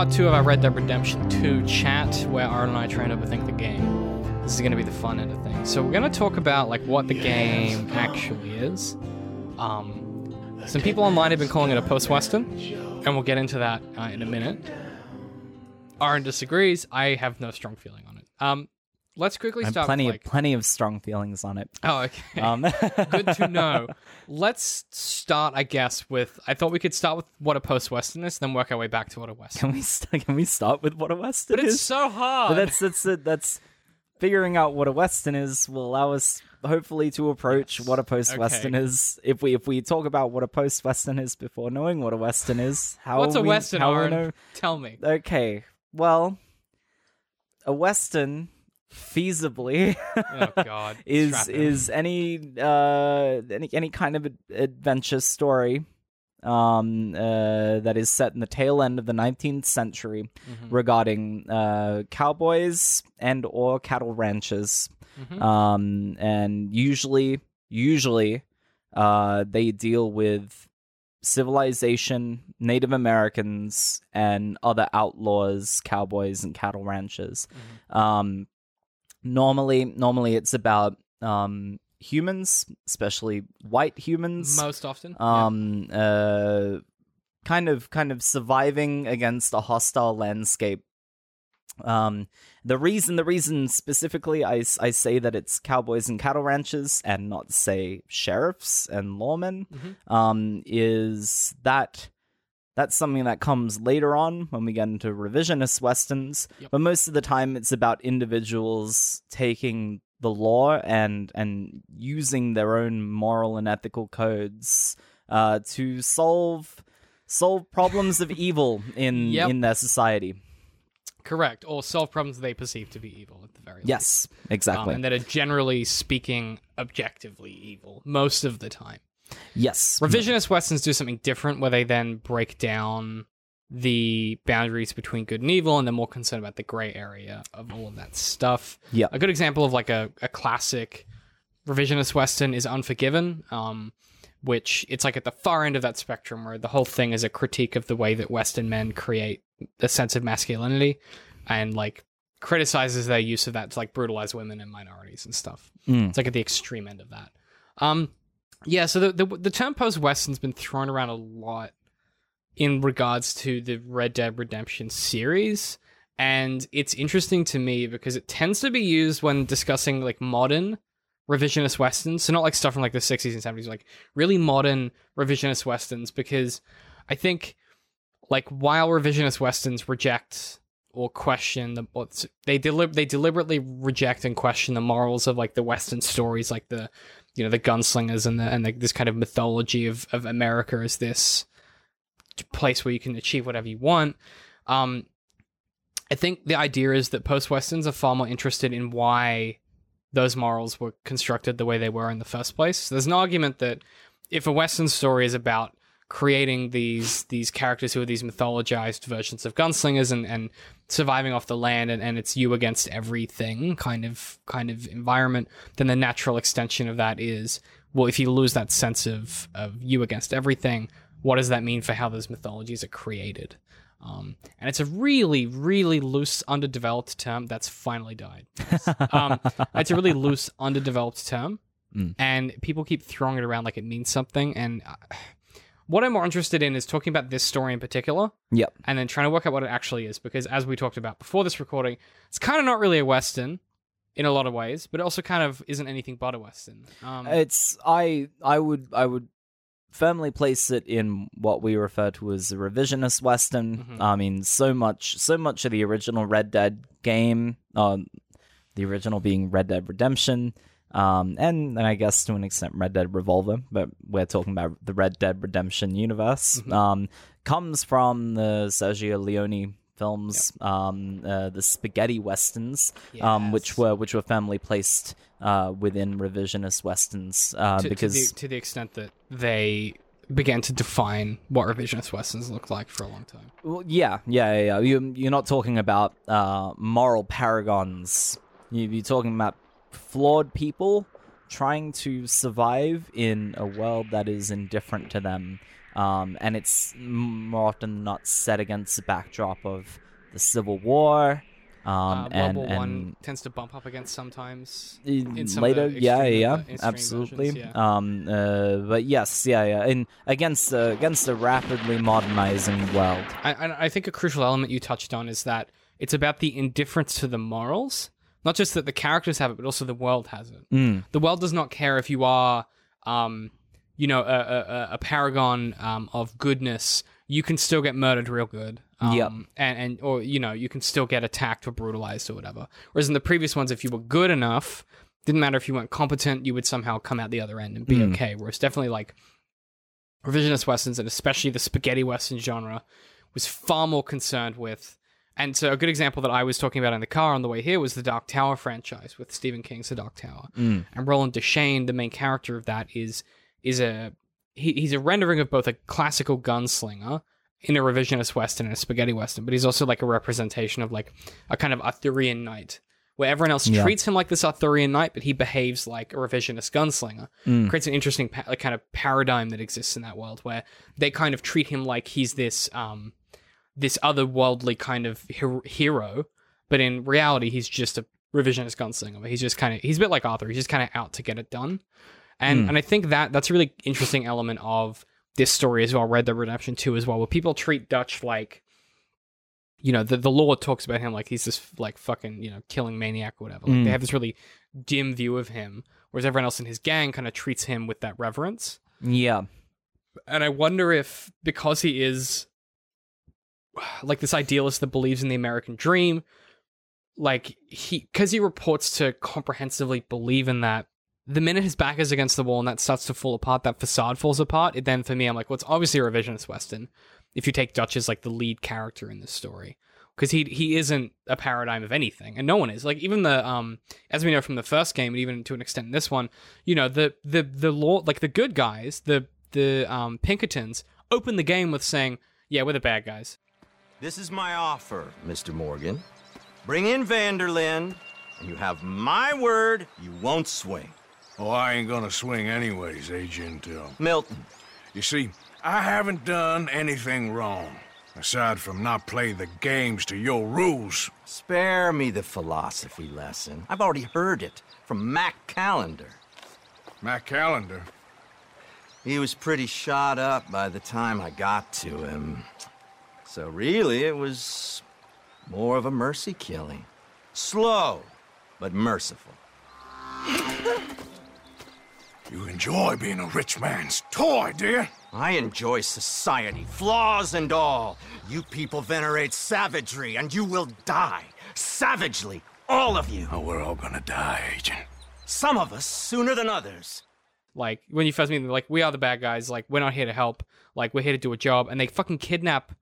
part two of our Red Dead Redemption 2 chat where Aaron and I try and overthink the game. This is going to be the fun end of things. So we're going to talk about like what the game actually is. Um, some people online have been calling it a post-western, and we'll get into that uh, in a minute. Aaron disagrees. I have no strong feeling on it. Um, let's quickly start. plenty like, of plenty of strong feelings on it. Oh, okay. Um, Good to know. Let's start, I guess, with. I thought we could start with what a post Western is, then work our way back to what a Western. Can we st- can we start with what a western But it's so hard. But that's that's it. That's figuring out what a western is will allow us hopefully to approach Yes. what a post-western Okay. is. If we if we talk about what a post-western is before knowing what a western is, how What's a we, Western, how Aaron? know? Tell me. Okay, well, a western feasibly Oh God. is is any uh any any kind of ad- adventure story um uh that is set in the tail end of the 19th century Mhm. regarding uh cowboys and or cattle ranches Mhm. um and usually usually uh they deal with civilization native americans and other outlaws cowboys and cattle ranches Mm-hmm. um normally normally it's about um humans especially white humans Most often. yeah. um uh kind of kind of surviving against a hostile landscape um the reason the reason specifically I, I say that it's cowboys and cattle ranchers and not say sheriffs and lawmen Mhm. um is that that's something that comes later on when we get into revisionist westerns Yep. but most of the time it's about individuals taking the law and and using their own moral and ethical codes uh, to solve solve problems of evil in Yep. in their society. Correct. Or solve problems they perceive to be evil at the very least. Yes, Um, exactly. and that are generally speaking objectively evil most of the time. Yes, Revisionist westerns do something different where they then break down the boundaries between good and evil and they're more concerned about the gray area of all of that stuff. Yeah. A good example of like a, a classic revisionist western is Unforgiven, um, which it's like at the far end of that spectrum where the whole thing is a critique of the way that western men create a sense of masculinity and like criticizes their use of that to like brutalize women and minorities and stuff. Mm. It's like at the extreme end of that. Um, yeah. So the the, the term post western's been thrown around a lot in regards to the Red Dead Redemption series, and it's interesting to me because it tends to be used when discussing like modern revisionist westerns. So not like stuff from like the sixties and seventies, like really modern revisionist westerns. Because I think like while revisionist westerns reject or question the they delib- they deliberately reject and question the morals of like the western stories like the you know the gunslingers and the and the, this kind of mythology of of America as this place where you can achieve whatever you want um I think the idea is that post westerns are far more interested in why those morals were constructed the way they were in the first place. There's an argument that if a western story is about creating these these characters who are these mythologized versions of gunslingers and, and surviving off the land and, and it's you against everything kind of kind of environment, then the natural extension of that is well, if you lose that sense of of you against everything, what does that mean for how those mythologies are created? Um, and it's a really, really loose, underdeveloped term that's finally died. um, it's a really loose, underdeveloped term, Mm. and people keep throwing it around like it means something. And uh, what I'm more interested in is talking about this story in particular, Yep. and then trying to work out what it actually is. Because as we talked about before this recording, it's kind of not really a western in a lot of ways, but it also kind of isn't anything but a western. Um, It's I I would I would firmly place it in what we refer to as a revisionist western. Mhm. I mean, so much so much of the original Red Dead game, um, the original being Red Dead Redemption, um, and and I guess to an extent Red Dead Revolver, but we're talking about the Red Dead Redemption universe. Mhm. Um, comes from the Sergio Leone films, um, uh, the spaghetti westerns, um, which were which were firmly placed uh, within revisionist westerns uh, to, to because the, to the extent that they began to define what revisionist westerns looked like for a long time. well, yeah, yeah, yeah, yeah. You, you're not talking about uh, moral paragons. You, you're talking about flawed people trying to survive in a world that is indifferent to them. um, and it's more often than not set against the backdrop of the Civil War. Um, uh, World War and One tends to bump up against sometimes. some later, yeah, yeah, absolutely. versions, Um, uh, but yes, yeah, yeah, and against uh, against the rapidly modernizing world. I I think a crucial element you touched on is that it's about the indifference to the morals. Not just that the characters have it, but also the world has it. Mm. The world does not care if you are, um, you know, a, a, a- paragon um, of goodness. You can still get murdered real good. Um, Yep. And, and, or, you know, you can still get attacked or brutalized or whatever. Whereas in the previous ones, if you were good enough, didn't matter if you weren't competent, you would somehow come out the other end and be Mm. okay. Whereas definitely like revisionist westerns and especially the spaghetti western genre was far more concerned with. And so a good example that I was talking about in the car on the way here was the Dark Tower franchise with Stephen King's The Dark Tower. Mm. And Roland Deschain, the main character of that, is is a he, he's a rendering of both a classical gunslinger in a revisionist western and a spaghetti western, but he's also like a representation of like a kind of Arthurian knight, where everyone else Yeah. treats him like this Arthurian knight, but he behaves like a revisionist gunslinger. Mm. Creates an interesting pa- like, kind of paradigm that exists in that world, where they kind of treat him like he's this um this otherworldly kind of her- hero, but in reality, he's just a revisionist gunslinger. He's just kind of he's a bit like Arthur. He's just kind of out to get it done, and Hmm. and I think that that's a really interesting element of this story as well. Red Dead Redemption Two as well, where people treat Dutch like. You know, the the law talks about him like he's this like fucking, you know, killing maniac or whatever. Like Mm. they have this really dim view of him, whereas everyone else in his gang kind of treats him with that reverence. Yeah. And I wonder if because he is like this idealist that believes in the American dream, like he because he reports to comprehensively believe in that. The minute his back is against the wall and that starts to fall apart, that facade falls apart. It then for me, I'm like, well, it's obviously a revisionist western. If you take Dutch as like the lead character in this story, because he he isn't a paradigm of anything, and no one is. Like even the um, as we know from the first game, and even to an extent in this one, you know, the the the law, like the good guys, the the um Pinkertons open the game with saying, "Yeah, we're the bad guys." This is my offer, Mr. Morgan. Bring in van der Linde, and you have my word you won't swing. Oh, I ain't gonna swing anyways, Agent. Uh, Milton, you see, I haven't done anything wrong, aside from not playing the games to your rules. spare me the philosophy lesson. I've already heard it from Mac Callender. Mac Calendar. He was pretty shot up by the time I got to him. So really, it was more of a mercy killing. Slow, but merciful. You enjoy being a rich man's toy, dear. I enjoy society, flaws and all. You people venerate savagery, and you will die. Savagely, all of you. Oh, we're all gonna die, Agent. Some of us sooner than others. Like when you first meet them, like, "We are the bad guys. Like we're not here to help. Like we're here to do a job." And they fucking kidnap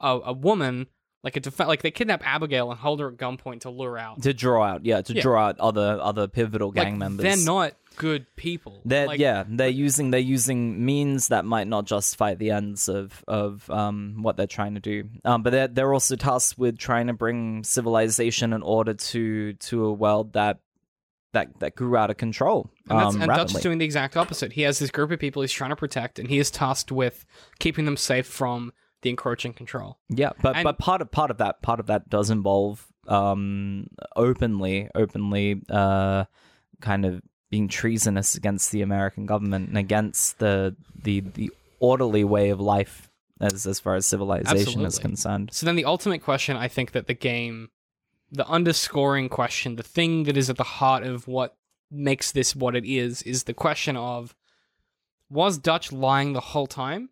a, a woman, like a def- like they kidnap Abigail and hold her at gunpoint to lure out. To draw out, yeah, to Yeah. draw out other other pivotal gang like, members. They're not good people. They're like, yeah, they're using they're using means that might not justify the ends of of um what they're trying to do. Um, but they're they're also tasked with trying to bring civilization and order to to a world that that that grew out of control. And, that's, um, and Dutch rapidly. is doing the exact opposite. He has this group of people he's trying to protect, and he is tasked with keeping them safe from the encroaching control. Yeah, but And- but part of part of that part of that does involve um openly openly uh kind of being treasonous against the American government and against the the the orderly way of life as as far as civilization is concerned. So then the ultimate question I think that the game the underscoring question, the thing that is at the heart of what makes this what it is is the question of was Dutch lying the whole time?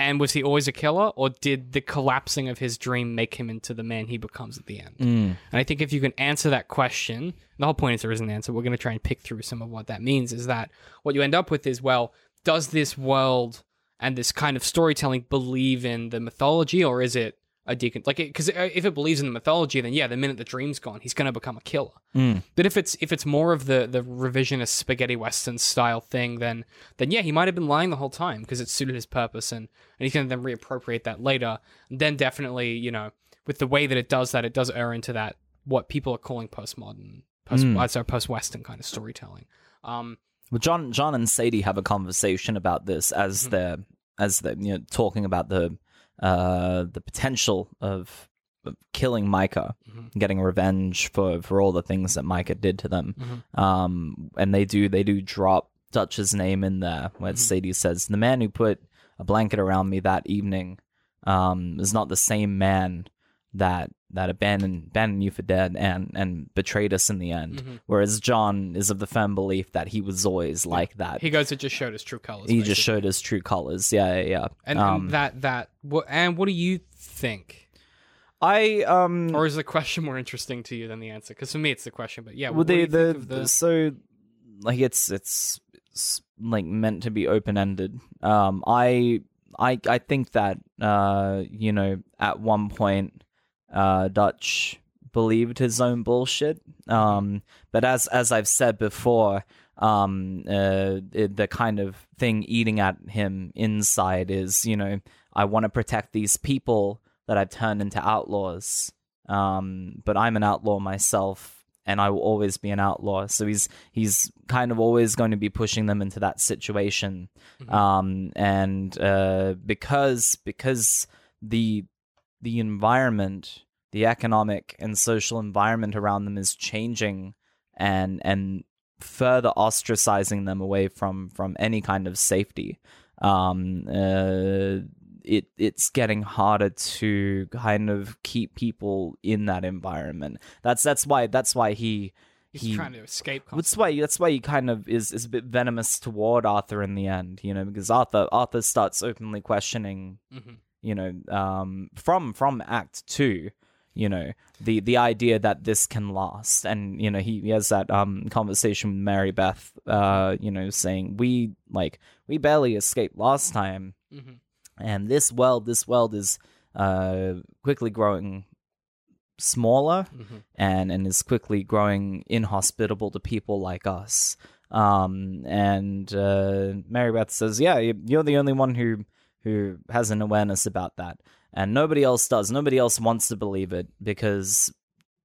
And was he always a killer or did the collapsing of his dream make him into the man he becomes at the end? Mm. And I think if you can answer that question, the whole point is there is an answer. We're going to try and pick through some of what that means. Is that what you end up with is, well, does this world and this kind of storytelling believe in the mythology or is it a decon? Like, because if it believes in the mythology, then yeah, the minute the dream's gone, he's going to become a killer. Mm. But if it's if it's more of the the revisionist spaghetti western style thing, then then yeah, he might have been lying the whole time because it suited his purpose, and and he's going to then reappropriate that later. And then definitely, you know, with the way that it does that, it does err into that what people are calling postmodern, post Mm. uh, sorry, post western kind of storytelling. Um, Well, John, John and Sadie have a conversation about this as Mm-hmm. they're as the you know talking about the uh the potential of, of killing Micah, Mhm. getting revenge for for all the things that Micah did to them. Mhm. Um, and they do they do drop Dutch's name in there where Mhm. Sadie says the man who put a blanket around me that evening um is not the same man that that abandoned abandoned you for dead and and betrayed us in the end. Mhm. Whereas John is of the firm belief that he was always like that. He goes, it just showed his true colors. He just showed his true colors. Yeah, yeah, yeah. And, um, and that that what and what do you think? I um Or is the question more interesting to you than the answer? Because for me, it's the question. But yeah, well what do the you the, the so like it's it's it's like meant to be open ended. Um, I I I think that uh you know at one point uh Dutch believed his own bullshit. Um, but as as I've said before, um, uh, it- the kind of thing eating at him inside is you know I want to protect these people that I've turned into outlaws. Um, but I'm an outlaw myself, and I will always be an outlaw. So he's he's kind of always going to be pushing them into that situation. Mhm. Um, and uh, because because the the environment, the economic and social environment around them is changing, and and further ostracizing them away from from any kind of safety. Um, uh, it it's getting harder to kind of keep people in that environment. That's that's why that's why he he's he trying to escape. that's why that's why he kind of is is a bit venomous toward Arthur in the end, you know, because Arthur Arthur starts openly questioning, hmm you know, um from from Act Two, you know, the the idea that this can last, and you know he, he has that um conversation with Mary Beth, uh, you know, saying we like we barely escaped last time, hmm and this world this world is uh quickly growing smaller hmm and and is quickly growing inhospitable to people like us. Um, and uh, Mary Beth says, "Yeah, you're the only one who who has an awareness about that, and nobody else does. Nobody else wants to believe it because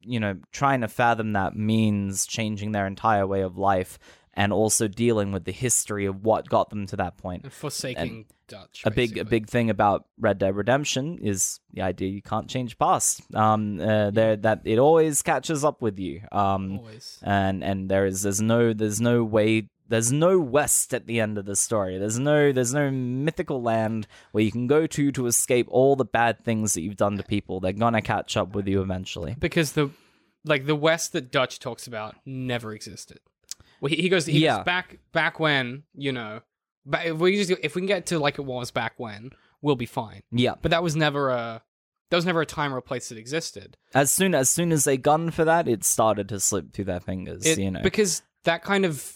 you know trying to fathom that means changing their entire way of life." And also dealing with the history of what got them to that point And forsaking Dutch. a big a big thing about Red Dead Redemption is the idea you can't change past. Um, uh, there that it always catches up with you. Um, always. and and there is there's no there's no way there's no west at the end of the story. There's no there's no mythical land where you can go to to escape all the bad things that you've done to people. They're gonna catch up with you eventually. because the like the West that Dutch talks about never existed. Well, he, he goes, he Yeah. goes back back when you know, but if we just if we can get to like it was back when, we'll be fine. Yeah. But that was never a that was never a time or a place that existed. As soon as soon as they gunned for that, it started to slip through their fingers. It- you know. because that kind of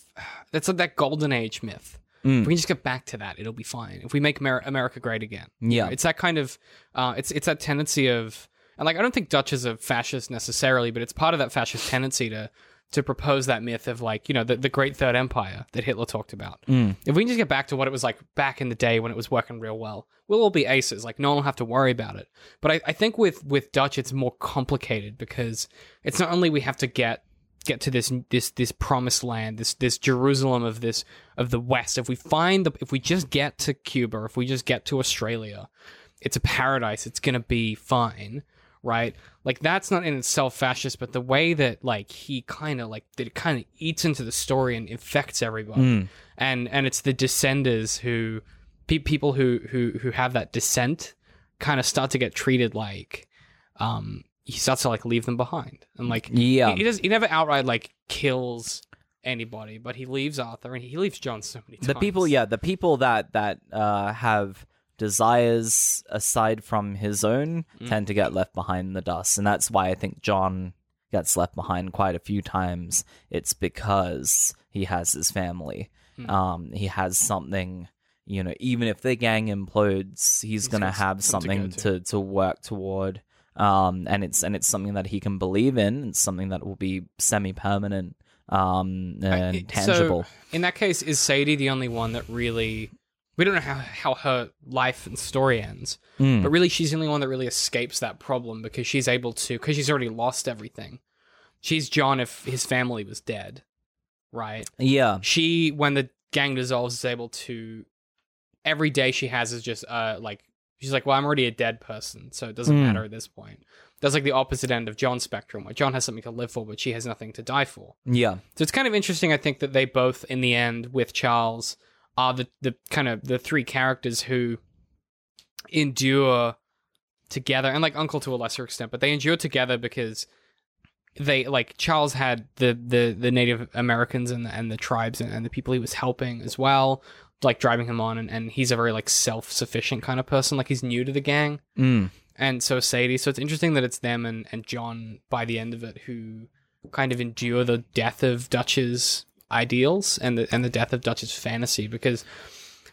that's like that golden age myth. Mm. If we can just get back to that, it'll be fine. If we make Amer- America great again, Yeah. it's that kind of uh, it's it's that tendency of and like I don't think Dutch is a fascist necessarily, but it's part of that fascist tendency to to propose that myth of like you know the, the great third empire that Hitler talked about. Mm. If we can just get back to what it was like back in the day when it was working real well, we'll all be aces. Like no one will have to worry about it. But I, I think with with Dutch, it's more complicated because it's not only we have to get get to this this this promised land, this this Jerusalem of this of the West. If we find the if we just get to Cuba, if we just get to Australia, it's a paradise. It's gonna be fine, right? Like that's not in itself fascist, but the way that like he kind of like that it kind of eats into the story and infects everybody, Mm. and and it's the descenders who pe- people who who who have that dissent kind of start to get treated like um he starts to like leave them behind. And like Yeah. he, he does he never outright like kills anybody but he leaves arthur and he leaves john so many times the people yeah the people that that uh have desires aside from his own Mm. tend to get left behind in the dust. And that's why i think john gets left behind quite a few times. It's because he has his family. Mm. um he has something you know even if the gang implodes he's, He's gonna have something to. to, to work toward um and it's and it's something that he can believe in it's something that will be semi-permanent um and I- tangible So, in that case, is Sadie the only one that really? We don't know how, how her life and story ends, Mm. but really, she's the only one that really escapes that problem because she's able to because she's already lost everything. She's John if his family was dead, right? yeah She, when the gang dissolves, is able to every day she has is just uh like she's like, well, I'm already a dead person, so it doesn't Mm. matter at this point. That's like the opposite end of John's spectrum, where John has something to live for, but she has nothing to die for. Yeah. So it's kind of interesting, I think, that they both, in the end, with Charles, are the, the kind of the three characters who endure together, and like Uncle to a lesser extent, but they endure together because they like Charles had the the the Native Americans and the, and the tribes and, and the people he was helping as well, like driving him on, and, and he's a very like self sufficient kind of person, like he's new to the gang Mm. and so Sadie. So it's interesting that it's them and, and John by the end of it who kind of endure the death of Dutch's ideals and the and the death of Dutch's fantasy because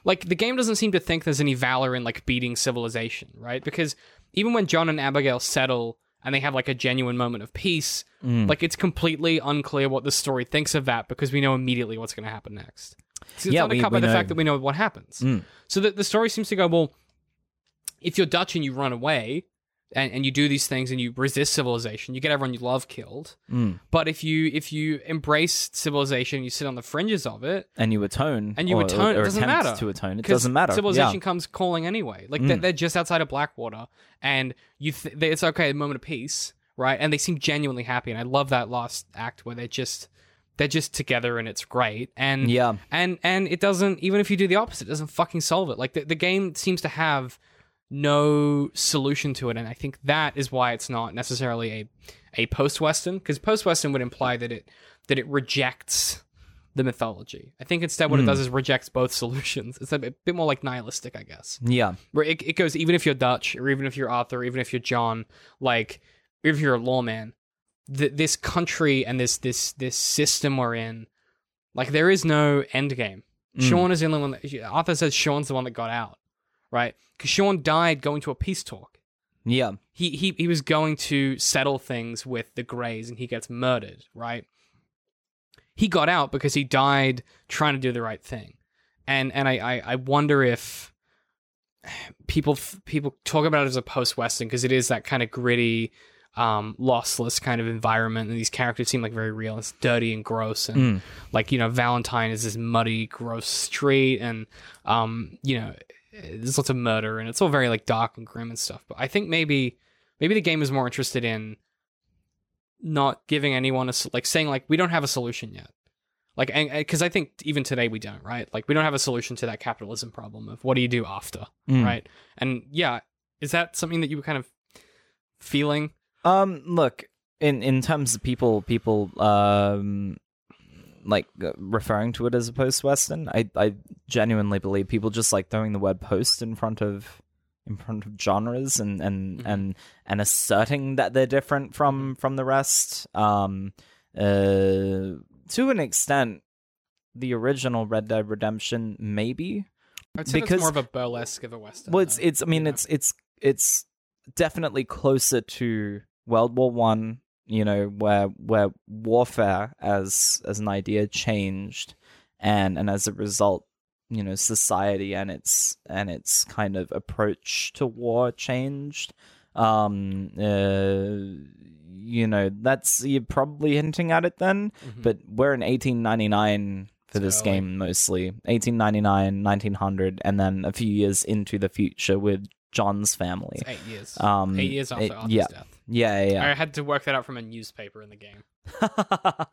like the game doesn't seem to think there's any valor in like beating civilization, right? Because even when John and Abigail settle and they have like a genuine moment of peace, Mm. like it's completely unclear what the story thinks of that because we know immediately what's going to happen next. It's Yeah, undercut we- by we the know. fact that we know what happens. Mm. So the, the story seems to go, well, if you're Dutch and you run away and, and you do these things and you resist civilization, you get everyone you love killed. Mm. But if you if you embrace civilization, you sit on the fringes of it, And you atone. And you or, atone, it or doesn't matter. to atone. It doesn't matter. Civilization Yeah. comes calling anyway. Like they're, Mm. they're just outside of Blackwater, and you th- it's okay, a moment of peace, right? And they seem genuinely happy, and I love that last act where they're just they're just together, and it's great. And Yeah. and and it doesn't even if you do the opposite, it doesn't fucking solve it. Like the, the game seems to have no solution to it, and I think that is why it's not necessarily a a post western because post western would imply that it that it rejects the mythology. I think instead what it Hmm. does is rejects both solutions. It's a bit, bit more like nihilistic, I guess. Yeah. Where it, it goes even if you're Dutch or even if you're Arthur, even if you're John, like if you're a lawman, th- this country and this this this system we're in, like there is no end game. Mm. Sean is the only one that Arthur says Sean's the one that got out, right? Because Sean died going to a peace talk. Yeah. He, he he was going to settle things with the Greys, and he gets murdered, right? He got out because he died trying to do the right thing, and and I I, I wonder if people people talk about it as a post western because it is that kind of gritty, um, lossless kind of environment, and these characters seem like very real. It's dirty and gross, and Mm. like you know Valentine is this muddy, gross street, and um, you know there's lots of murder, and it's all very like dark and grim and stuff. But I think maybe maybe the game is more interested in not giving anyone a like saying like we don't have a solution yet. Like, because I think even today we don't, right? Like, we don't have a solution to that capitalism problem of what do you do after, Mm. right? And yeah, is that something that you were kind of feeling? Um, look, in in terms of people, people, um, like uh, referring to it as a post western, I I genuinely believe people just like throwing the word post in front of in front of genres and and Mhm. and and asserting that they're different from from the rest. Um, uh, to an extent, the original Red Dead Redemption maybe I'd say Because- more of a burlesque of a western. well, it's it's. I mean, know? it's it's it's definitely closer to World War One. You know, where where warfare as as an idea changed, and and as a result, you know, society and its and its kind of approach to war changed. Um, uh, you know, that's you're probably hinting at it then. Mhm. But we're in 1899 for this game mostly. 1899, 1900, and then a few years into the future with John's family. Eight years. Um, eight years after it- yeah. death. Yeah, yeah, I had to work that out from a newspaper in the game.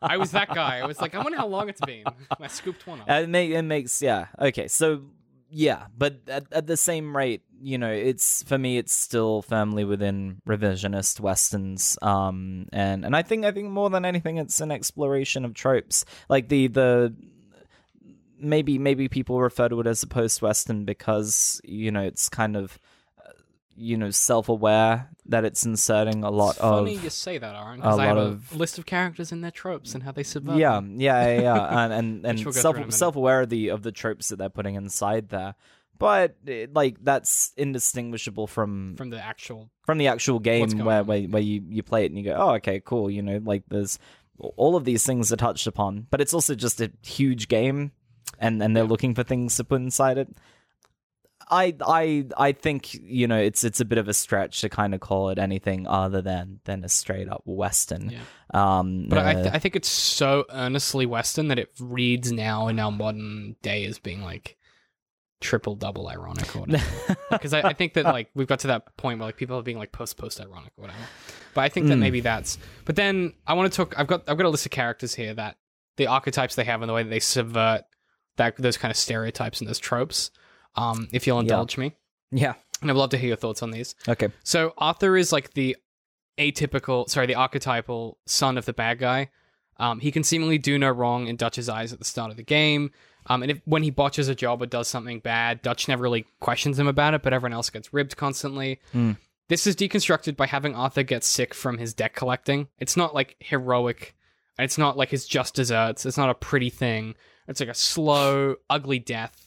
I was that guy. I was like, I wonder how long it's been. I scooped one up. it, make, it makes yeah okay. So yeah, but at, at the same rate, you know, it's for me, it's still firmly within revisionist westerns. Um, and and I think I think more than anything, it's an exploration of tropes, like the the maybe maybe people refer to it as a post western because you know it's kind of you know self-aware that it's inserting a lot of it's funny of you say that, Aaron, because a I have lot a of- list of characters and their tropes and how they subvert yeah, them. yeah, yeah, yeah, and and, and we'll self through in a minute. self aware of the of the tropes that they're putting inside there, but eh, like that's indistinguishable from from the actual. from the actual game where on. where where you you play it and you go, oh, okay, cool, you know, like there's all of these things are touched upon, but it's also just a huge game, and and they're Yeah. looking for things to put inside it. I I I think you know it's it's a bit of a stretch to kind of call it anything other than than a straight up western. Yeah. Um, But I, uh, th- I think it's so earnestly Western that it reads now in our modern day as being like triple double ironic or whatever. Because I, I think that like we've got to that point where like people are being like post post ironic or whatever. But I think that Mm. maybe that's. But then I want to talk. I've got I've got a list of characters here that the archetypes they have and the way that they subvert that those kind of stereotypes and those tropes. Um, if you'll indulge me, Yeah. and I'd love to hear your thoughts on these. Okay. So Arthur is like the atypical, sorry, the archetypal son of the bad guy. Um, he can seemingly do no wrong in Dutch's eyes at the start of the game. Um, and if when he botches a job or does something bad, Dutch never really questions him about it, but everyone else gets ribbed constantly. Hmm. This is deconstructed by having Arthur get sick from his deck collecting. It's not like heroic, and it's not like his just desserts. It's not a pretty thing. It's like a slow, ugly death.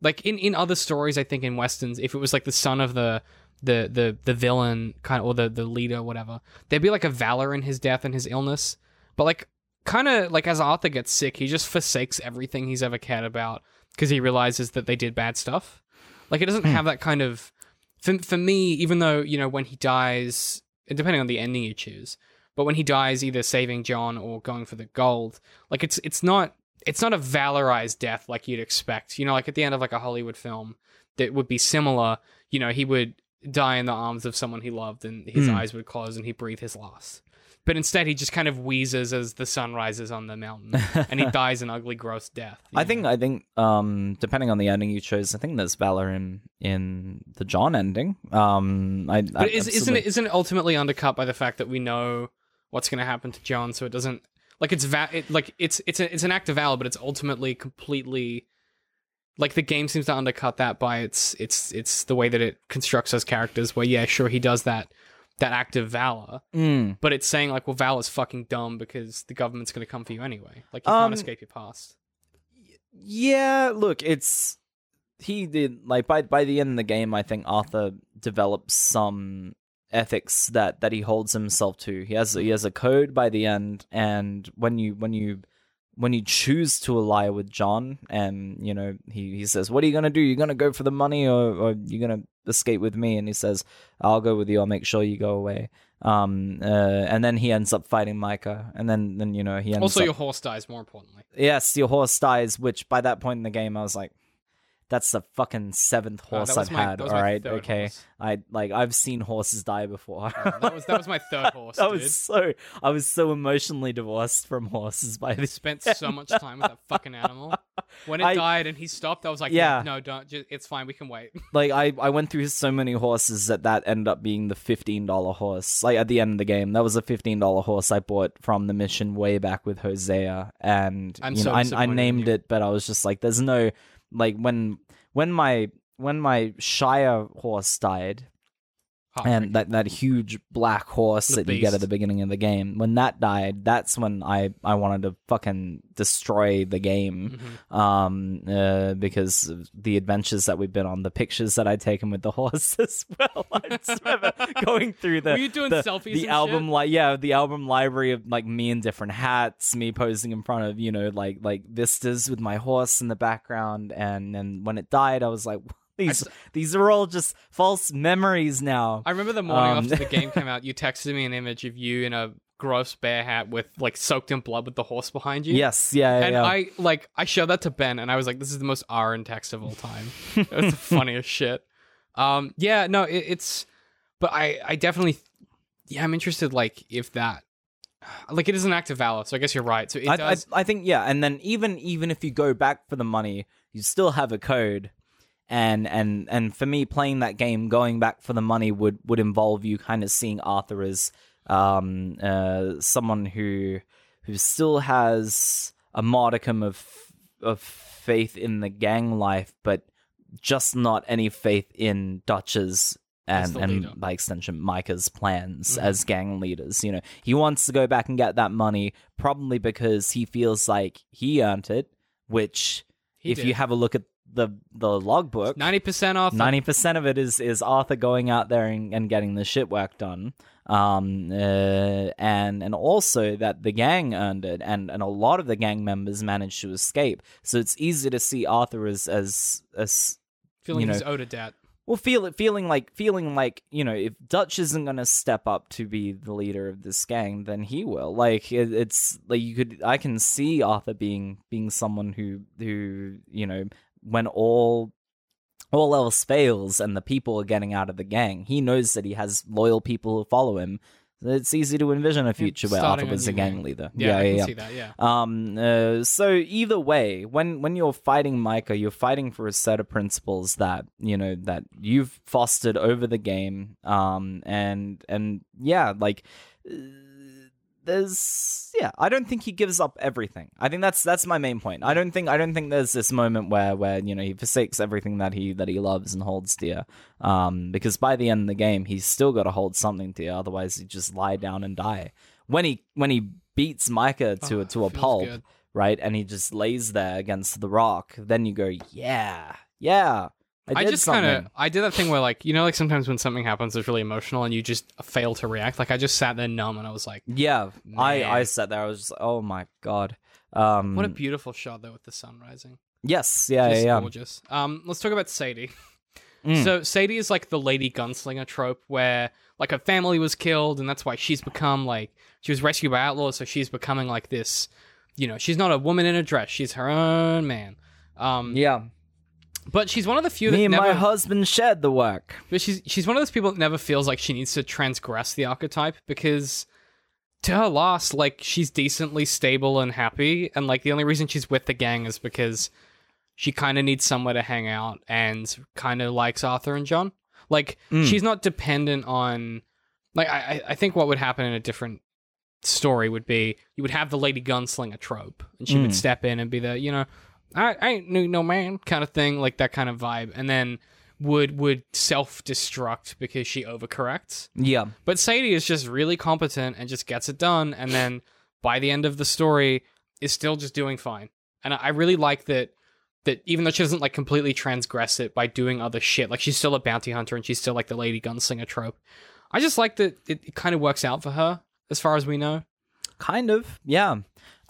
Like in, in other stories, I think in westerns, if it was like the son of the the the the villain kind of or the the leader whatever there'd be like a valor in his death and his illness. But like kind of like as arthur gets sick he just forsakes everything he's ever cared about because he realizes that they did bad stuff. Like it doesn't hmm. have that kind of for, for me even though you know when he dies depending on the ending you choose but when he dies either saving john or going for the gold like it's it's not it's not a valorized death like you'd expect you know like at the end of like a hollywood film that would be similar you know he would die in the arms of someone he loved and his Hmm. eyes would close and he'd breathe his last. But instead, he just kind of wheezes as the sun rises on the mountain and he dies an ugly, gross death. I know? think I think um depending on the ending you chose, I think there's valor in in the John ending. Um I, I But is, isn't absolutely- it isn't it ultimately undercut by the fact that we know what's going to happen to John, so it doesn't like it's va- it, like it's it's a, it's an act of valor, but it's ultimately completely like the game seems to undercut that by its it's it's the way that it constructs those characters. Where yeah, sure he does that that act of valor, Mm. but it's saying like well valor's fucking dumb because the government's going to come for you anyway. Like you Um, can't escape your past. Yeah, look, it's he did like by by the end of the game I think Arthur develops some ethics that that he holds himself to. He has he has a code by the end and when you when you when you choose to ally with John and you know he, he says what are you going to do? You're going to go for the money or or you're going to escape with me and he says I'll go with you. I'll make sure you go away. Um uh, and then he ends up fighting Micah and then then you know he ends Also, up your horse dies. More importantly, Yes, your horse dies, which by that point in the game I was like, that's the fucking seventh horse was I've my- had. All right, okay. horse. I like I've seen horses die before. Oh, that was that was my third horse. that dude. was so I was so emotionally divorced from horses by I this. spent so much time with that fucking animal. When it I- died and he stopped, I was like, Yeah. no, don't. Just, it's fine. We can wait. Like I, I went through so many horses that that ended up being the fifteen dollar horse. Like at the end of the game, that was a fifteen dollar horse I bought from the mission way back with Hosea, and I'm you so know I, I named it, but I was just like, there's no like when when my when my Shire horse died, and that, that huge black horse The that you get at the beginning of the game. When that died that's when i i wanted to fucking destroy the game Mhm. um uh, because of the adventures that we've been on the pictures that i'd taken with the horse as well. I just remember going through the Were you doing the, selfies the and album shit? like yeah the album library of like me in different hats me posing in front of you know like like vistas with my horse in the background. And and when it died i was like these these are all just false memories now I remember the morning Um, after the game came out, you texted me an image of you in a gross bear hat with like soaked in blood with the horse behind you. Yes, yeah, yeah. And yeah. I like I showed that to Ben, and I was like, "This is the most Aaron text of all time." it was the funniest shit. Um, yeah, no, it, it's, but I, I definitely, yeah, I'm interested. Like, if that, like, it is an act of valor. So I guess you're right. So it I, I, does. I think yeah, and then even even if you go back for the money, you still have a code, and and and for me, playing that game, going back for the money would would involve you kind of seeing Arthur as um uh someone who who still has a modicum of of faith in the gang life, but just not any faith in Dutch's and, and by extension Micah's plans Mhm. as gang leaders. You know, he wants to go back and get that money probably because he feels like he earned it. Which, He if did. you have a look at the the logbook, Ninety percent off. ninety percent of it is is Arthur going out there and, and getting the shit work done. Um, uh, and and also that the gang earned it, and and a lot of the gang members managed to escape. So it's easy to see Arthur as as as feeling you he's know, owed a debt. well, feel it, feeling like, feeling like, you know, if Dutch isn't gonna step up to be the leader of this gang, then he will. Like, it, it's like you could, I can see Arthur being being someone who, who, you know, when all all else fails and the people are getting out of the gang, he knows that he has loyal people who follow him. It's easy to envision a future where Arthur was a gang leader. Yeah, I can yeah. see that. Yeah. Um. Uh, so either way, when when you're fighting Micah, you're fighting for a set of principles that you know that you've fostered over the game. Um. And and yeah, like. uh, There's yeah, I don't think he gives up everything. I think that's that's my main point. I don't think I don't think there's this moment where where you know he forsakes everything that he that he loves and holds dear. Um, because by the end of the game, he's still got to hold something dear. Otherwise, he just lie down and die. When he when he beats Micah to Oh, a to a pulp, good. right? And he just lays there against the rock. Then you go, yeah, yeah. I, I, just kind of I did that thing where like you know like sometimes when something happens that's really emotional and you just fail to react. Like I just sat there numb and I was like, yeah. I I sat there. I was just, like, oh my god. Um, what a beautiful shot though with the sun rising. yes, yeah, Just yeah, yeah. gorgeous. Um, let's talk about Sadie. Mm. So Sadie is like the lady gunslinger trope where like her family was killed and that's why she's become like she was rescued by outlaws, so she's becoming like this. You know, she's not a woman in a dress; she's her own man. Um, yeah. But she's one of the few that Me and never. my husband shared the work. But she's she's one of those people that never feels like she needs to transgress the archetype because to her loss, like she's decently stable and happy, and like the only reason she's with the gang is because she kind of needs somewhere to hang out and kind of likes Arthur and John. Like Mm. she's not dependent on. Like I I- think what would happen in a different story would be you would have the lady gunslinger trope, and she would Mm. step in and be the you know I, I ain't knew no man kind of thing, like that kind of vibe, and then would would self destruct because she overcorrects. Yeah. But Sadie is just really competent and just gets it done, and then by the end of the story is still just doing fine. And I I really like that that even though she doesn't like completely transgress it by doing other shit, like she's still a bounty hunter and she's still like the lady gunslinger trope. I just like that it, it kind of works out for her as far as we know. kind of yeah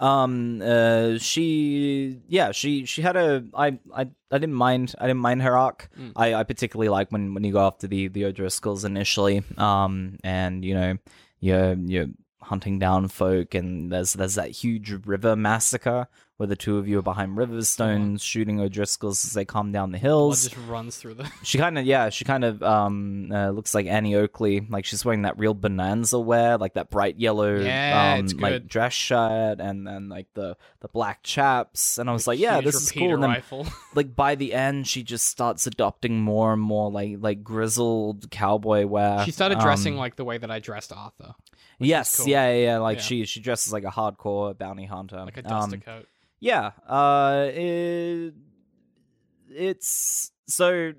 um uh she yeah she she had a i i, I didn't mind i didn't mind her arc. Mm. i i particularly like when when you go after the the o'driscolls initially. Um and you know you're you're hunting down folk and there's there's that huge river massacre where the two of you are behind river stones shooting o'driscolls as they come down the Blood hills just runs through the. she kind of, yeah, she kind of um uh, looks like Annie Oakley. Like she's wearing that real bonanza wear, like that bright yellow, Yeah, um, it's like good. dress shirt, and then like the the black chaps. And I was like, yeah, huge this is cool. repeater And then, rifle. like by the end, she just starts adopting more and more like like grizzled cowboy wear. she started dressing Um, like the way that I dressed Arthur, yes, cool. yeah, yeah, yeah. Like Yeah. she she dresses like a hardcore bounty hunter, like a duster Um, coat. Yeah. Uh, it, it's so.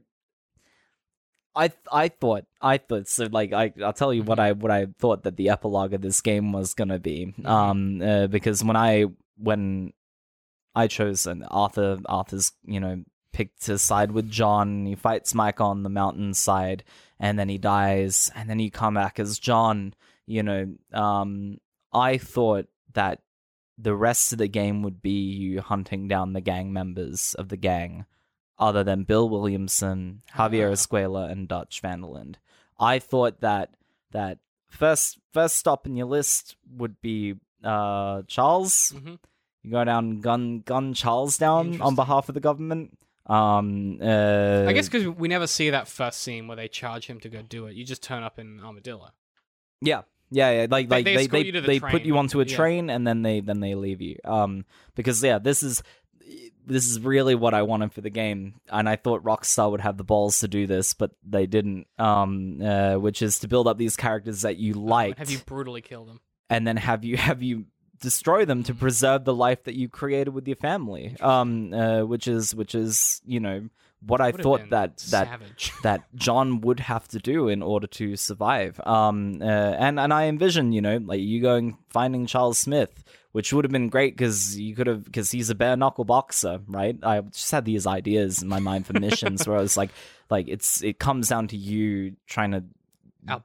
I I thought I thought so. Like I I'll tell you what I what I thought that the epilogue of this game was gonna be. Um, uh, because when I when I chose and Arthur Arthur's you know picked to side with John. He fights Mike on the mountainside, and then he dies, and then you come back as John. You know, um, I thought that the rest of the game would be you hunting down the gang members of the gang, other than Bill Williamson, Javier Ah. Escuela, and Dutch van der Linde. I thought that that first first stop in your list would be uh, Charles. hmm You go down and gun gun Charles down on behalf of the government. Um, uh, I guess because we never see that first scene where they charge him to go do it. You just turn up in Armadillo. Yeah, yeah, yeah. Like, They- like they they they, the they put you onto a Yeah. train and then they then they leave you. Um, because yeah, this is this is really what I wanted for the game, and I thought Rockstar would have the balls to do this, but they didn't. Um, uh, which is to build up these characters that you like, Have you brutally killed him? and then have you have you destroy them to preserve the life that you created with your family. Um, uh, which is which is you know what I thought that that that John would have to do in order to survive. Um, uh, and and I envision, you know, like you going finding Charles Smith, which would have been great because you could have because he's a bare knuckle boxer, right? I just had these ideas in my mind for missions where I was like, like it's it comes down to you trying to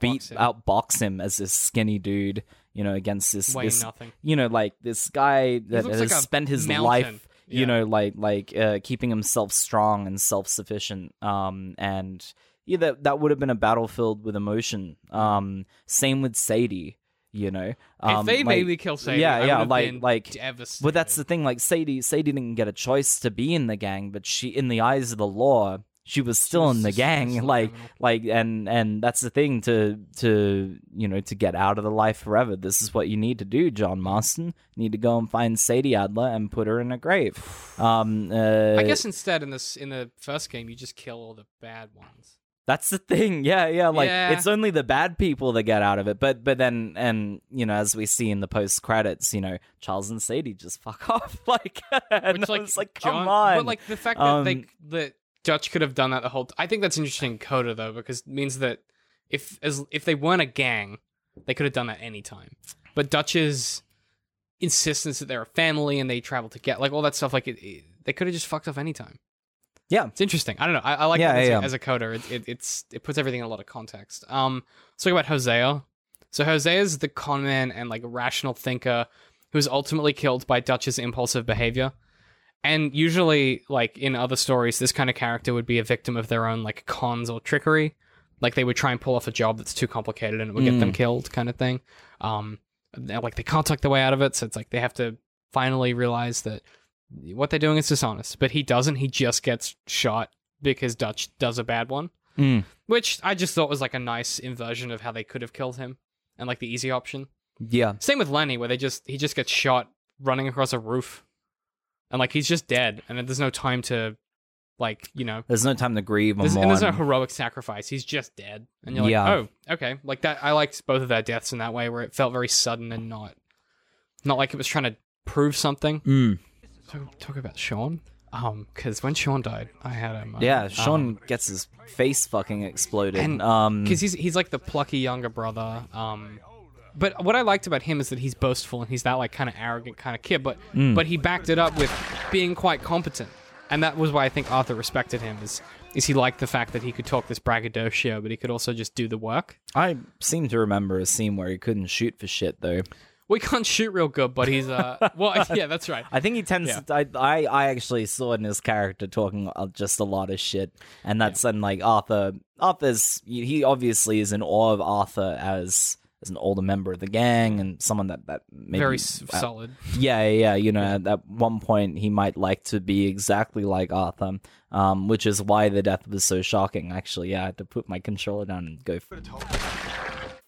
beat Outbox him. outbox him as this skinny dude, you know, against this Weighing this nothing. you know, like this guy that has like spent his mountain. life, Yeah. you know, like like uh, keeping himself strong and self sufficient. Um, and yeah, that that would have been a battlefield with emotion. Um, same with Sadie. You know, um, if they like- made me kill Sadie, yeah, yeah, like like. devastated. But that's the thing. Like Sadie, Sadie didn't get a choice to be in the gang, but she, in the eyes of the law, she was still in the gang like like and and that's the thing to to you know to get out of the life forever. This is what you need to do john marston. You need to go and find sadie adler and put her in a grave. Um uh, I guess instead in this in the first game you just kill all the bad ones. that's the thing. Yeah yeah like Yeah. it's only the bad people that get out of it. But but then and you know as we see in the post credits you know charles and sadie just fuck off like and Which like, was like come John- on. But like the fact that they Um, that Dutch could have done that the whole. I think that's interesting in Coda though because it means that if as if they weren't a gang, they could have done that anytime. But Dutch's insistence that they're a family and they travel together, like all that stuff, like it, it- they could have just fucked off any time. Yeah. it's interesting. I don't know. I, I like Yeah, that as, yeah, a, yeah. as a coda. It, it it's it puts everything in a lot of context. Um, let's talk about Hosea. So Hosea is the con man and like rational thinker who is ultimately killed by Dutch's impulsive behavior. And usually, like in other stories, this kind of character would be a victim of their own like cons or trickery. Like they would try and pull off a job that's too complicated and it would get them killed, kind of thing. Um, like they can't talk their way out of it, so it's like they have to finally realize that what they're doing is dishonest. But he doesn't. He just gets shot because Dutch does a bad one, Mm. which I just thought was like a nice inversion of how they could have killed him and like the easy option. yeah Same with Lenny, where they just he just gets shot running across a roof, and like he's just dead, and there's no time to, like you know, there's no time to grieve there's, and there's no heroic sacrifice. He's just dead, and you're like, Yeah. oh, okay, like that. I liked both of their deaths in that way, where it felt very sudden and not, not like it was trying to prove something. Mm. Talk, talk about Sean, um, because when Sean died, I had him. uh, Yeah, um, Sean gets his face fucking exploded. And- um, because he's he's like the plucky younger brother. Um, but what I liked about him is that he's boastful and he's that like kind of arrogant kind of kid. But Mm. but he backed it up with being quite competent, and that was why I think Arthur respected him. Is is he liked the fact that he could talk this braggadocio, but he could also just do the work. I seem to remember a scene where he couldn't shoot for shit though. We can't shoot real good, but he's uh well yeah that's right. I think he tends Yeah. to. I, I I actually saw in his character talking just a lot of shit, and that's and like Arthur. Arthur's he obviously is in awe of Arthur as as an older member of the gang and someone that that maybe Very uh, solid. Yeah, yeah, yeah. You know, at, at one point he might like to be exactly like Arthur, um, which is why the death was so shocking. Actually, yeah, I had to put my controller down and go.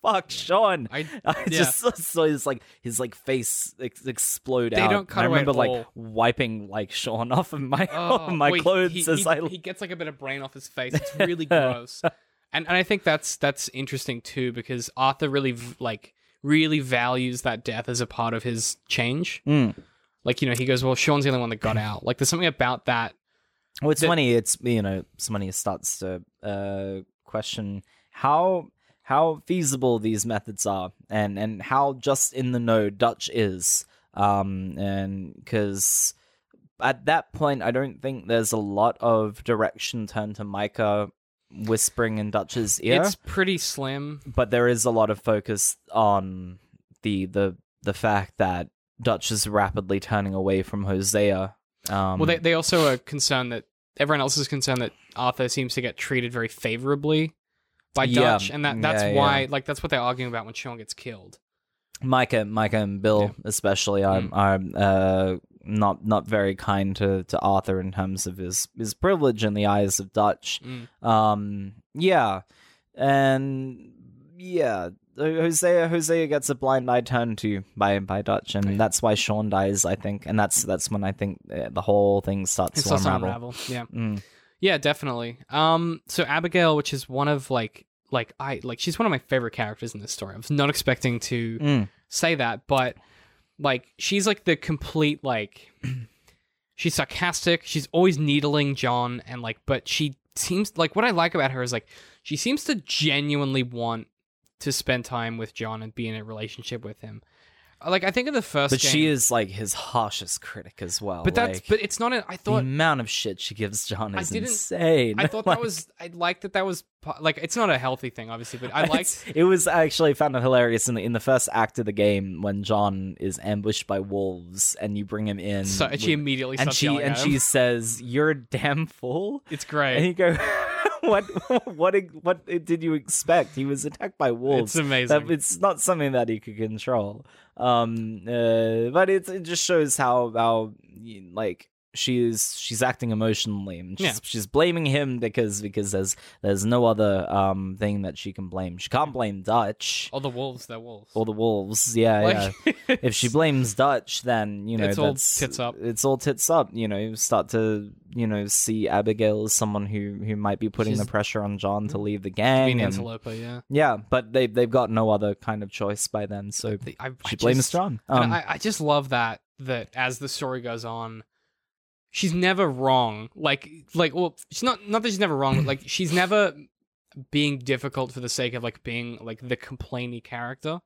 Fuck, Sean. I- I yeah. just saw, saw his like his like face ex- explode They out. don't And cut I away at remember like all. wiping like Sean off of my Oh, of my well, he- clothes he, as he, I. he gets like a bit of brain off his face. It's really gross, and and I think that's that's interesting too because Arthur really v- like really values that death as a part of his change. Mm. Like you know, he goes, "Well, Sean's the only one that got out." Like there's something about that. Well, it's the- funny. It's you know, somebody starts to uh, question how how feasible these methods are, and and how just in the know Dutch is, um, and because at that point, I don't think there's a lot of direction turned to Micah whispering in Dutch's ear, It's pretty slim. but there is a lot of focus on the the the fact that Dutch is rapidly turning away from Hosea. Um, well, they they also are concerned that everyone else is concerned that Arthur seems to get treated very favorably by Yeah. Dutch, and that that's Yeah, why yeah. like that's what they're arguing about when Sean gets killed. Micah, Micah, and Bill especially are Mm. are uh, not not very kind to, to Arthur in terms of his his privilege in the eyes of Dutch. Mm. Um, yeah, and yeah, Hosea Hosea gets a blind eye turned to by by Dutch, and Yeah. that's why Sean dies. I think, and that's that's when I think uh, the whole thing starts It to unravel. unravel. Yeah. Mm. Yeah, definitely. Um, so Abigail, which is one of like like I like she's one of my favorite characters in this story. I was not expecting to Mm. say that, but like she's like the complete like she's sarcastic. She's always needling John, and like, but she seems like what I like about her is like she seems to genuinely want to spend time with John and be in a relationship with him. Like I think in the first, But she is like his harshest critic as well. But that's like, but it's not. A, I the thought amount of shit she gives John I is didn't- insane. I thought Like- that was I liked that that was like it's not a healthy thing obviously, but I liked it was I actually found it hilarious in the in the first act of the game when John is ambushed by wolves and you bring him in. so she with- immediately and she and she says, "You're a damn fool," It's great. and you go, "What? What? What did you expect? He was attacked by wolves. It's amazing. It's not something that he could control. Um, uh, but it it just shows how how like she's she's acting emotionally and she's, Yeah. she's blaming him because because there's there's no other um thing that she can blame. She can't blame Dutch All the wolves, they're wolves. or the wolves. Yeah, yeah. If she blames Dutch, then you know It's all tits up. It's all tits up. You know, you start to you know see Abigail as someone who who might be putting She's- the pressure on John to leave the gang. And- interloper, yeah. yeah, but they they've got no other kind of choice by then, so The- I, I she blames just- John. Um, I, I just love that that as the story goes on, she's never wrong. Like like well, she's not not that she's never wrong. But like she's never being difficult for the sake of like being like the complainy character.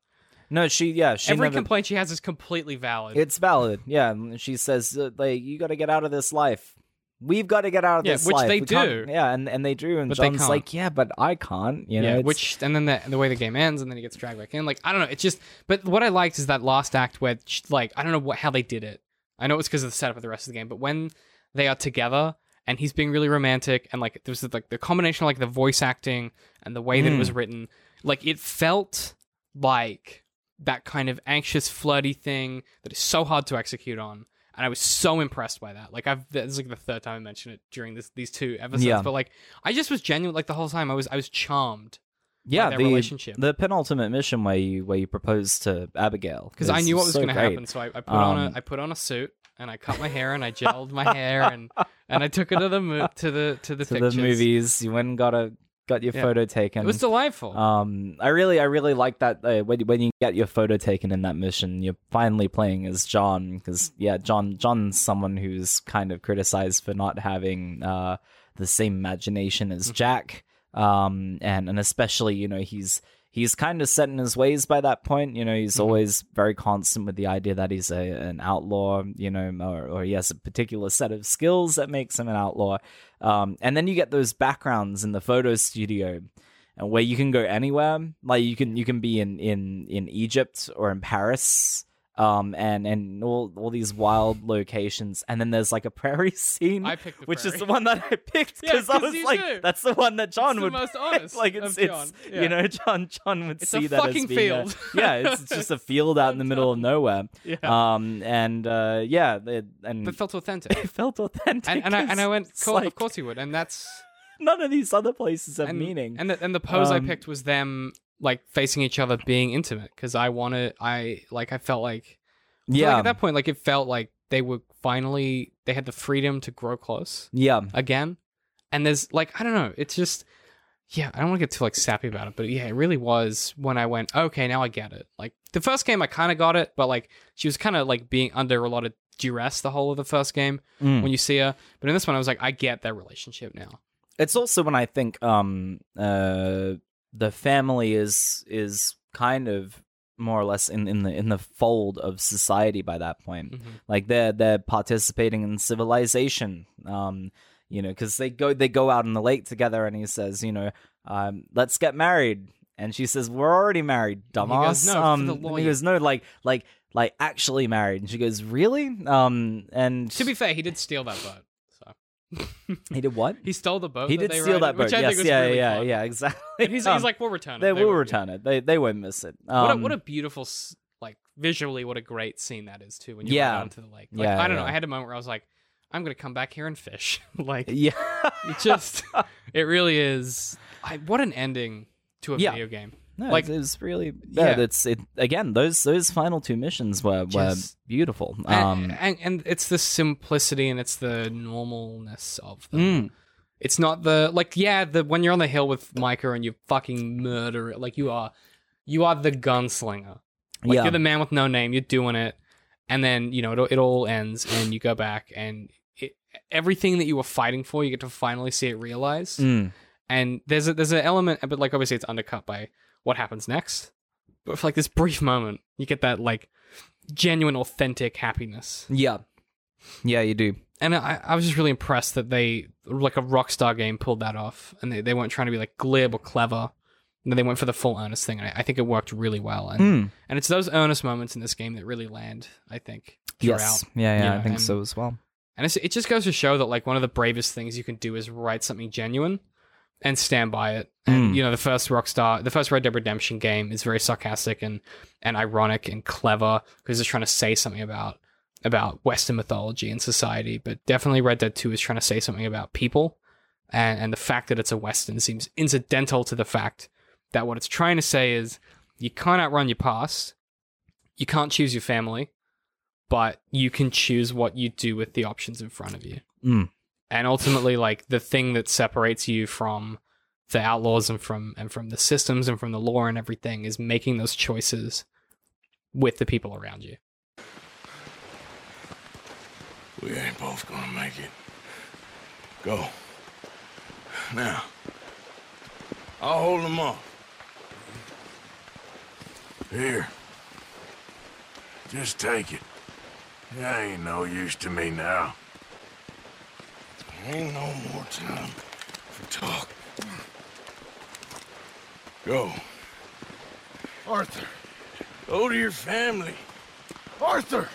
no, she yeah she Every never, complaint she has is completely valid. It's valid. Yeah, and she says uh, like you got to get out of this life. We've got to get out of Yeah, this which life. they We can't- do. Yeah, and, and they do. And But John's like, yeah, but I can't. You know, yeah, it's- which and then the the way the game ends, and then he gets dragged back in. Like I don't know, it's just. But what I liked is that last act where sh- like I don't know what how they did it. I know it's because of the setup of the rest of the game, but when they are together and he's being really romantic, and like there was like the combination of like the voice acting and the way that it was mm. written, like it felt like that kind of anxious, flirty thing that is so hard to execute on. And I was so impressed by that. Like I've this is like the third time I mentioned it during this these two episodes. Yeah. But like I just was genuine like the whole time I was I was charmed yeah, the relationship. the penultimate mission where you where you propose to Abigail because I knew what was so going to happen. So I, I put on Um, a I put on a suit and I cut my hair and I gelled my hair and and I took it to the mo- to the to the to pictures. the movies. You went and got a got your Yeah. photo taken. It was delightful. Um, I really, I really like that uh, when when you get your photo taken in that mission, you're finally playing as John because yeah, John John's someone who's kind of criticized for not having uh the same imagination as Jack. Um, and and especially you know he's he's kind of set in his ways by that point. You know he's Mhm. always very constant with the idea that he's a an outlaw. You know, or, or he has a particular set of skills that makes him an outlaw. Um, and then you get those backgrounds in the photo studio and where you can go anywhere. Like you can you can be in in in Egypt or in Paris. Um and and all all these wild locations, and then there's like a prairie scene, I picked the which is the one that I picked Yeah, because I 'cause was like, do. that's the one that John the would most pick. honest like it's it's John. Yeah. you know John John would It's a see that fucking as being a- field. yeah, it's, it's just a field out in the middle of nowhere. yeah, Um and uh yeah, it, and but felt authentic. it felt authentic. And, and I and I went, cool, like, of course he would, and that's none of these other places have and, meaning. And the, and the pose I Um, picked was them like facing each other, being intimate, because I wanted, I like, I felt like, feel like yeah, at that point, like it felt like they were finally they had the freedom to grow close yeah. again. And there's like I don't know, it's just yeah, I don't want to get too like sappy about it, but yeah, it really was when I went, okay, now I get it. Like the first game I kind of got it, but like she was kind of like being under a lot of duress the whole of the first game Mm. when you see her. But in this one I was like I get their relationship now. It's also when I think um uh the family is is kind of more or less in, in the in the fold of society by that point. Mhm. Like they're they're participating in civilization. Um, you know, because they go they go out on the lake together, and he says, you know, um, let's get married, and she says, we're already married, And he dumbass. goes, "No, um, he goes, no, like like like actually married, and she goes, really? Um, and To be fair, he did steal that boat. He did what? he stole the boat. He did steal that boat. Which I yes, think yeah, really yeah, fun. yeah, exactly. And he's, Um, he's like, we'll return it. They will return it. They they won't miss it. What a, Um, what a beautiful, like visually, what a great scene that is too. When you Yeah. go down to the lake, like, Yeah, I don't know. I had a moment where I was like, I'm gonna come back here and fish. like yeah. it just, it really is. I, what an ending to a Yeah. video game. No, Like- it was really yeah. Yeah. It's it again. Those those final two missions were were Just- beautiful. And- Um, and, and it's the simplicity and it's the normalness of them. mm, It's not the like yeah the when you're on the hill with Micah and you fucking murder it like you are you are the gunslinger like yeah, you're the man with no name you're doing it and then you know it, it all ends and you go back and it, everything that you were fighting for you get to finally see it realized mm, and there's a there's an element but like obviously it's undercut by what happens next but for like this brief moment you get that like genuine authentic happiness yeah, yeah. You do. and I, I was just really impressed that they like a rockstar game pulled that off and they, they weren't trying to be like glib or clever and they went for the full earnest thing and I, I think it worked really well and Mm, and it's those earnest moments in this game that really land I think throughout yes. Yeah, yeah. you I think and- so as well. and it's, it just goes to show that like one of the bravest things you can do is write something genuine and stand by it. And Mm. you know, the first Rockstar, the first Red Dead Redemption game is very sarcastic and and ironic and clever because it's trying to say something about about Western mythology and society, but definitely Red Dead 2 is trying to say something about people. And, and the fact that it's a Western seems incidental to the fact that what it's trying to say is you can't outrun your past, you can't choose your family, but you can choose what you do with the options in front of you. Mm. And ultimately, like the thing that separates you from the outlaws and from and from the systems and from the law and everything is making those choices with the people around you. We ain't both gonna make it. Go. Now. I'll hold them off. Here. Just take it. It ain't no use to me now. Ain't no more time for talk. Go. Arthur. Go to your family. Arthur!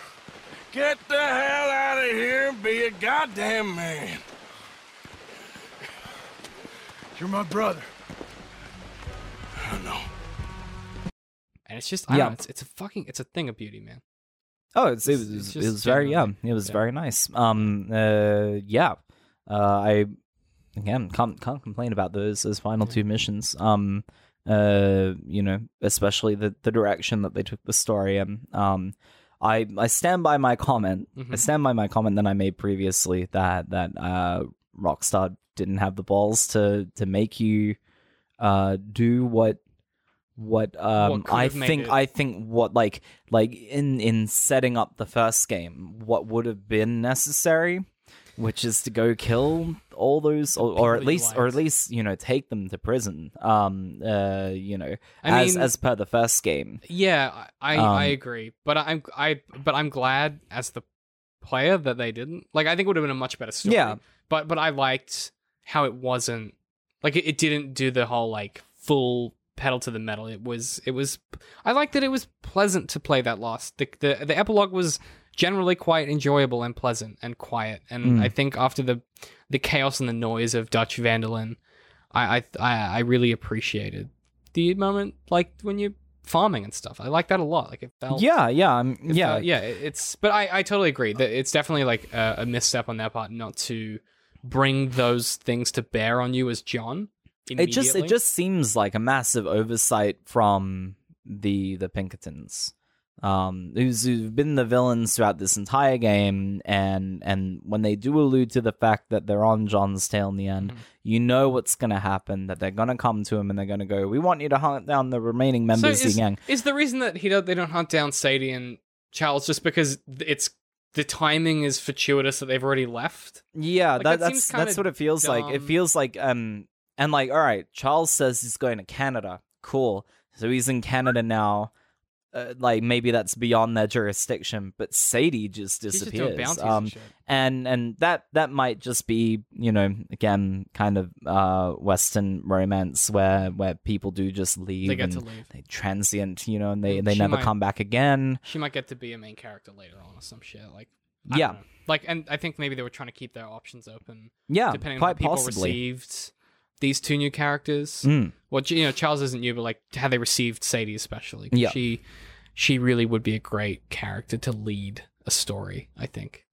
Get the hell out of here and be a goddamn man. You're my brother. I know. And it's just I Yeah. don't know, it's it's a fucking it's a thing of beauty, man. Oh, it's, it was, it's it was very yeah, it was yeah. very nice. Um, uh, yeah, uh, I again can't can't complain about those those final two missions. Um, uh, you know, especially the the direction that they took the story in. Um, I I stand by my comment. I Mhm. stand by my comment that I made previously that that uh Rockstar didn't have the balls to to make you uh do what what um could I think it- I think what like like in in setting up the first game what would have been necessary which is to go kill all those or, or at least or at least you know take them to prison um uh you know I as mean- as per the first game Yeah, I I, Um, I agree, but I'm I but I'm glad as the player that they didn't. Like I think it would have been a much better story. Yeah. but but I liked how it wasn't like it, it didn't do the whole like full pedal to the metal. It was it was I liked that it was pleasant to play that lost. The the, the epilogue was generally quite enjoyable and pleasant and quiet. And Mm. I think after the the chaos and the noise of Dutch van der Linde, I I I, really appreciated the moment like when you're farming and stuff. I like that a lot. Like it felt yeah yeah I'm, it yeah felt- yeah. It's but I I totally agree that it's definitely like a, a misstep on their part not to bring those things to bear on you as John. it just it just seems like a massive oversight from the the Pinkertons, um, who's who've been the villains throughout this entire game, and and when they do allude to the fact that they're on John's tail in the end, Mhm. you know what's gonna happen. That they're gonna come to him and they're gonna go, "We want you to hunt down the remaining members so of is, the gang." is the reason that he don't, they don't hunt down Sadie and Charles just because it's the timing is fortuitous that they've already left? Yeah, Like, that, that that's that's what it feels like. It feels like um and like all right, Charles says he's going to Canada. Cool. So he's in Canada now. Uh, like maybe that's beyond their jurisdiction, but Sadie just He's just disappears. Um and and and that that might just be, you know, again kind of uh western romance where where people do just leave They get to leave. they transient, you know, and they they She never might- come back again. She might get to be a main character later on or some shit. Like I Yeah. like and I think maybe they were trying to keep their options open. Yeah, depending on how people possibly. received these two new characters. Mm. Well, you know, Charles isn't new, but like how they received Sadie especially. Yeah. she she really would be a great character to lead a story. I think.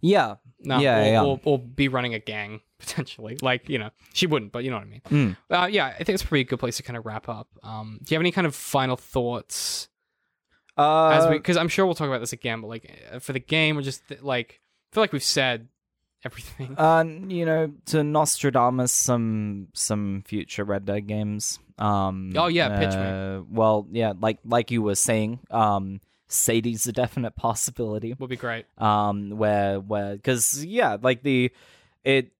Yeah. No, Yeah, or, yeah. Or, or be running a gang potentially. Like you know, she wouldn't, but you know what I mean. Mm. Uh, yeah, I think it's probably a good place to kind of wrap up. Um, do you have any kind of final thoughts? Uh, As we, because I'm sure we'll talk about this again, but like uh, for the game, or just th- like I feel like we've said everything. Uh, you know, to Nostradamus, some some future Red Dead games. Um, Oh, yeah, pitch me. uh, Well, yeah, like like you were saying, um, Sadie's a definite possibility. Would be great. Um, where where because yeah, like the it.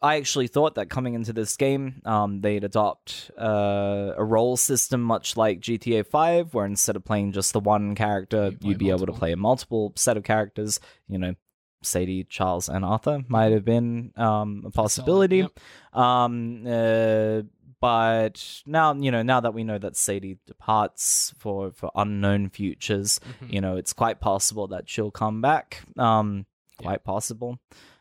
I actually thought that coming into this game, um, they'd adopt uh, a role system much like GTA Five, where instead of playing just the one character, you you'd be able to play a multiple set of characters. You know, Sadie, Charles, and Arthur might have been um, a possibility. Um, uh, but now you know now that we know that Sadie departs for for unknown futures, Mhm. you know it's quite possible that she'll come back. Um, Yeah. quite possible.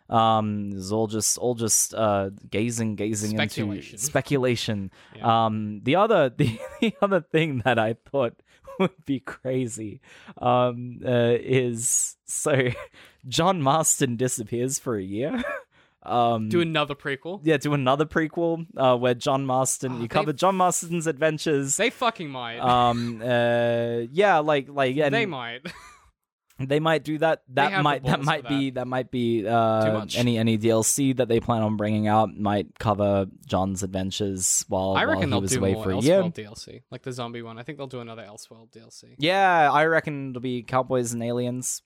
Um, it's all just all just uh gazing, gazing Speculation. into speculation. Yeah. Um, the other the, the other thing that I thought would be crazy um, uh, is so John Marston disappears for a year. um, Do another prequel. yeah, do another prequel uh, where John Marston. Oh, you cover John Marston's adventures. They fucking might. um, uh, yeah, like like and they might. They might do that. That might that might be that might be uh, any any DLC that they plan on bringing out might cover John's adventures while I while reckon he they'll was do away more for a year. Elseworld DLC, like the zombie one. I think they'll do another Elseworld DLC. Yeah, I reckon it'll be Cowboys and Aliens.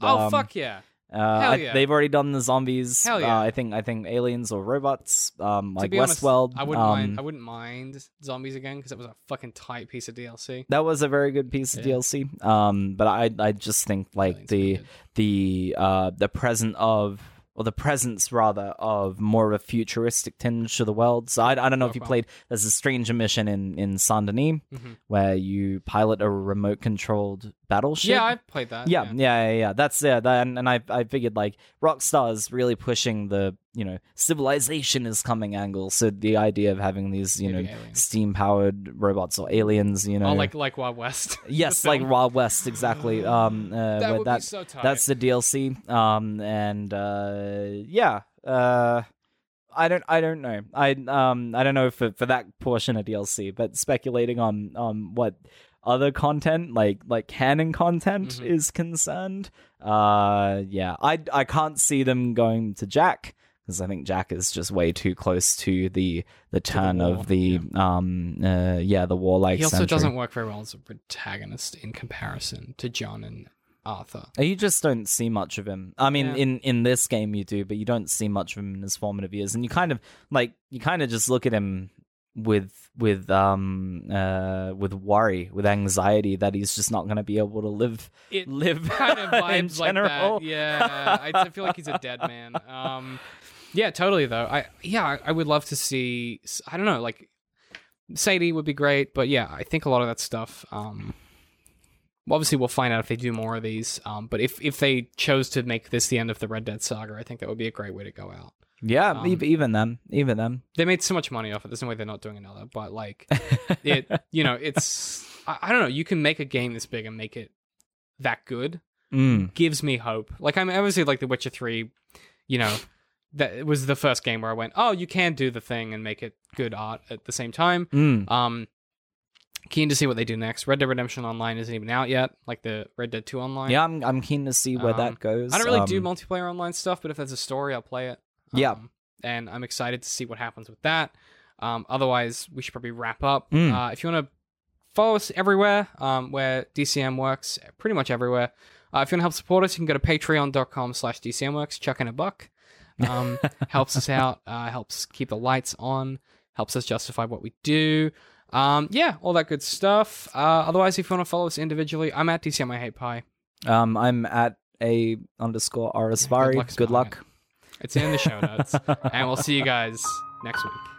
Oh Um, fuck yeah! Uh, Hell I- they've already done the zombies. Hell yeah. Uh, I think I think aliens or robots, um, like Westworld. I wouldn't um, mind. I wouldn't mind zombies again because it was a fucking tight piece of DLC. That was a very good piece of Yeah. DLC. Um, but I I just think like Aliens the the uh the present of or the presence rather of more of a futuristic tinge to the world. So I, I don't know if you played. There's a stranger mission in in Saint Denis Mhm. where you pilot a remote controlled battleship. Yeah, I've played that. yeah, yeah, yeah, yeah. That's yeah. That, and, and I, I figured like Rockstar's really pushing the you know civilization is coming angle. So the idea of having these you Maybe know steam powered robots or aliens, you know, Oh, like like Wild West. yes, like. Wild West, exactly. Um, uh, that would that be so tight. that's the DLC. Um, and uh, yeah. Uh. I don't. I don't know. I um. I don't know for for that portion of DLC, but speculating on on what other content like like canon content Mhm. is concerned. Uh. Yeah. I I can't see them going to Jack because I think Jack is just way too close to the the turn war, of the um. Uh. Yeah. The warlike. he also century. doesn't work very well as a protagonist in comparison to John and Arthur. You just don't see much of him. I mean, Yeah. in in this game you do, but you don't see much of him in his formative years, and you kind of like you kind of just look at him with with um uh with worry, with anxiety that he's just not going to be able to live It live kind of vibes like that. Yeah, I, feel like he's a dead man. Um, yeah, totally though. I yeah, I, would love to see. I don't know, like Sadie would be great, but yeah, I think a lot of that stuff. Um, obviously we'll find out if they do more of these. Um, but if if they chose to make this the end of the Red Dead saga, I think that would be a great way to go out. Yeah, Um, even them, even them. They made so much money off it. There's no way they're not doing another. But like it, you know, it's I, I don't know. You can make a game this big and make it that good Mm. gives me hope. Like I'm obviously like The Witcher Three, you know, that it was the first game where I went, oh, you can do the thing and make it good art at the same time. Mm. Um, keen to see what they do next. Red Dead Redemption Online isn't even out yet, like the Red Dead Two Online. Yeah, I'm I'm keen to see where Um, that goes. I don't really do Um, multiplayer online stuff, but if there's a story, I'll play it. Yeah. Um, and I'm excited to see what happens with that. Um, otherwise, we should probably wrap up. Mm. Uh, if you want to follow us everywhere um, where DCM works, pretty much everywhere. Uh, if you want to help support us, you can go to patreon.com slash DCMworks, chuck in a buck. Um, helps us out, uh, helps keep the lights on, helps us justify what we do. Um, yeah, all that good stuff. Uh, otherwise, if you want to follow us individually, I'm at DCM I Hate Pie. Um, I'm at a underscore Arisvari. luck Good luck. It's in the show notes. and we'll see you guys next week.